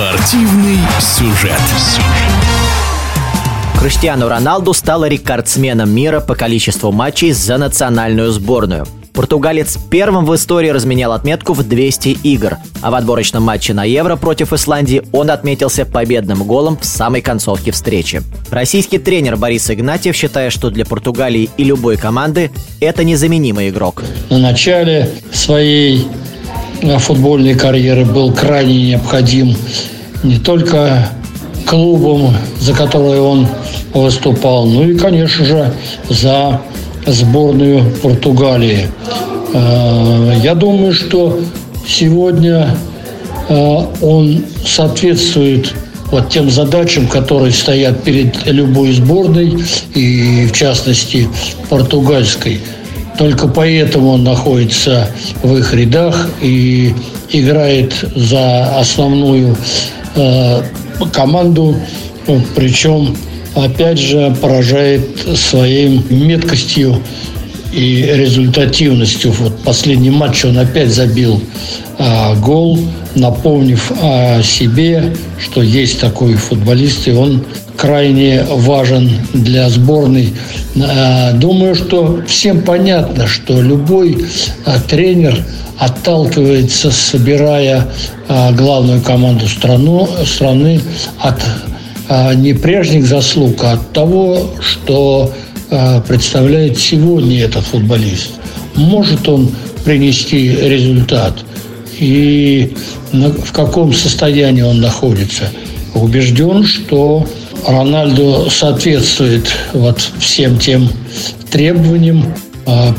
Спортивный сюжет. Криштиану Роналду стал рекордсменом мира по количеству матчей за национальную сборную. Португалец первым в истории разменял отметку в 200 игр, а в отборочном матче на Евро против Исландии он отметился победным голом в самой концовке встречи. Российский тренер Борис Игнатьев считает, что для Португалии и любой команды это незаменимый игрок. На начале своей футбольной карьеры был крайне необходим не только клубом, за который он выступал, ну и, конечно же, за сборную Португалии. Э, я думаю, что сегодня э, он соответствует вот тем задачам, которые стоят перед любой сборной, и в частности португальской. Только поэтому он находится в их рядах и играет за основную э, команду, причем опять же поражает своей меткостью и результативностью. Вот последний матч он опять забил а, гол, напомнив о себе, что есть такой футболист, и он крайне важен для сборной. А, думаю, что всем понятно, что любой а, тренер отталкивается, собирая а, главную команду страну, страны от не прежних заслуг, а от того, что представляет сегодня этот футболист. Может он принести результат и в каком состоянии он находится. Убежден, что Рональдо соответствует вот всем тем требованиям. А,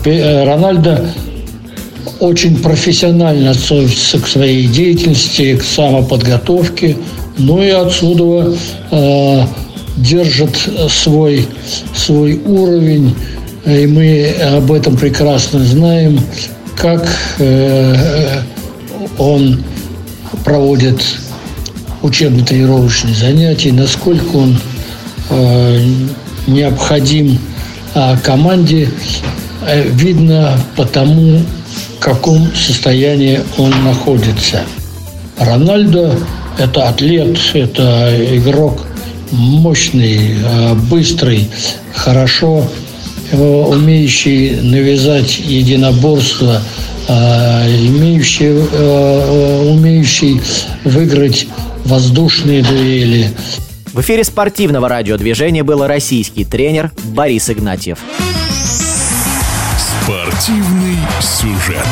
Рональдо очень профессионально относится к своей деятельности, к самоподготовке – ну и отсюда э, держит свой, свой уровень, и мы об этом прекрасно знаем, как э, он проводит учебно-тренировочные занятия, насколько он э, необходим э, команде, э, видно по тому, в каком состоянии он находится. Рональдо это атлет, это игрок мощный, э, быстрый, хорошо умеющий навязать единоборство, э, имеющий, э, умеющий выиграть воздушные дуэли. В эфире спортивного радиодвижения был российский тренер Борис Игнатьев. Спортивный сюжет.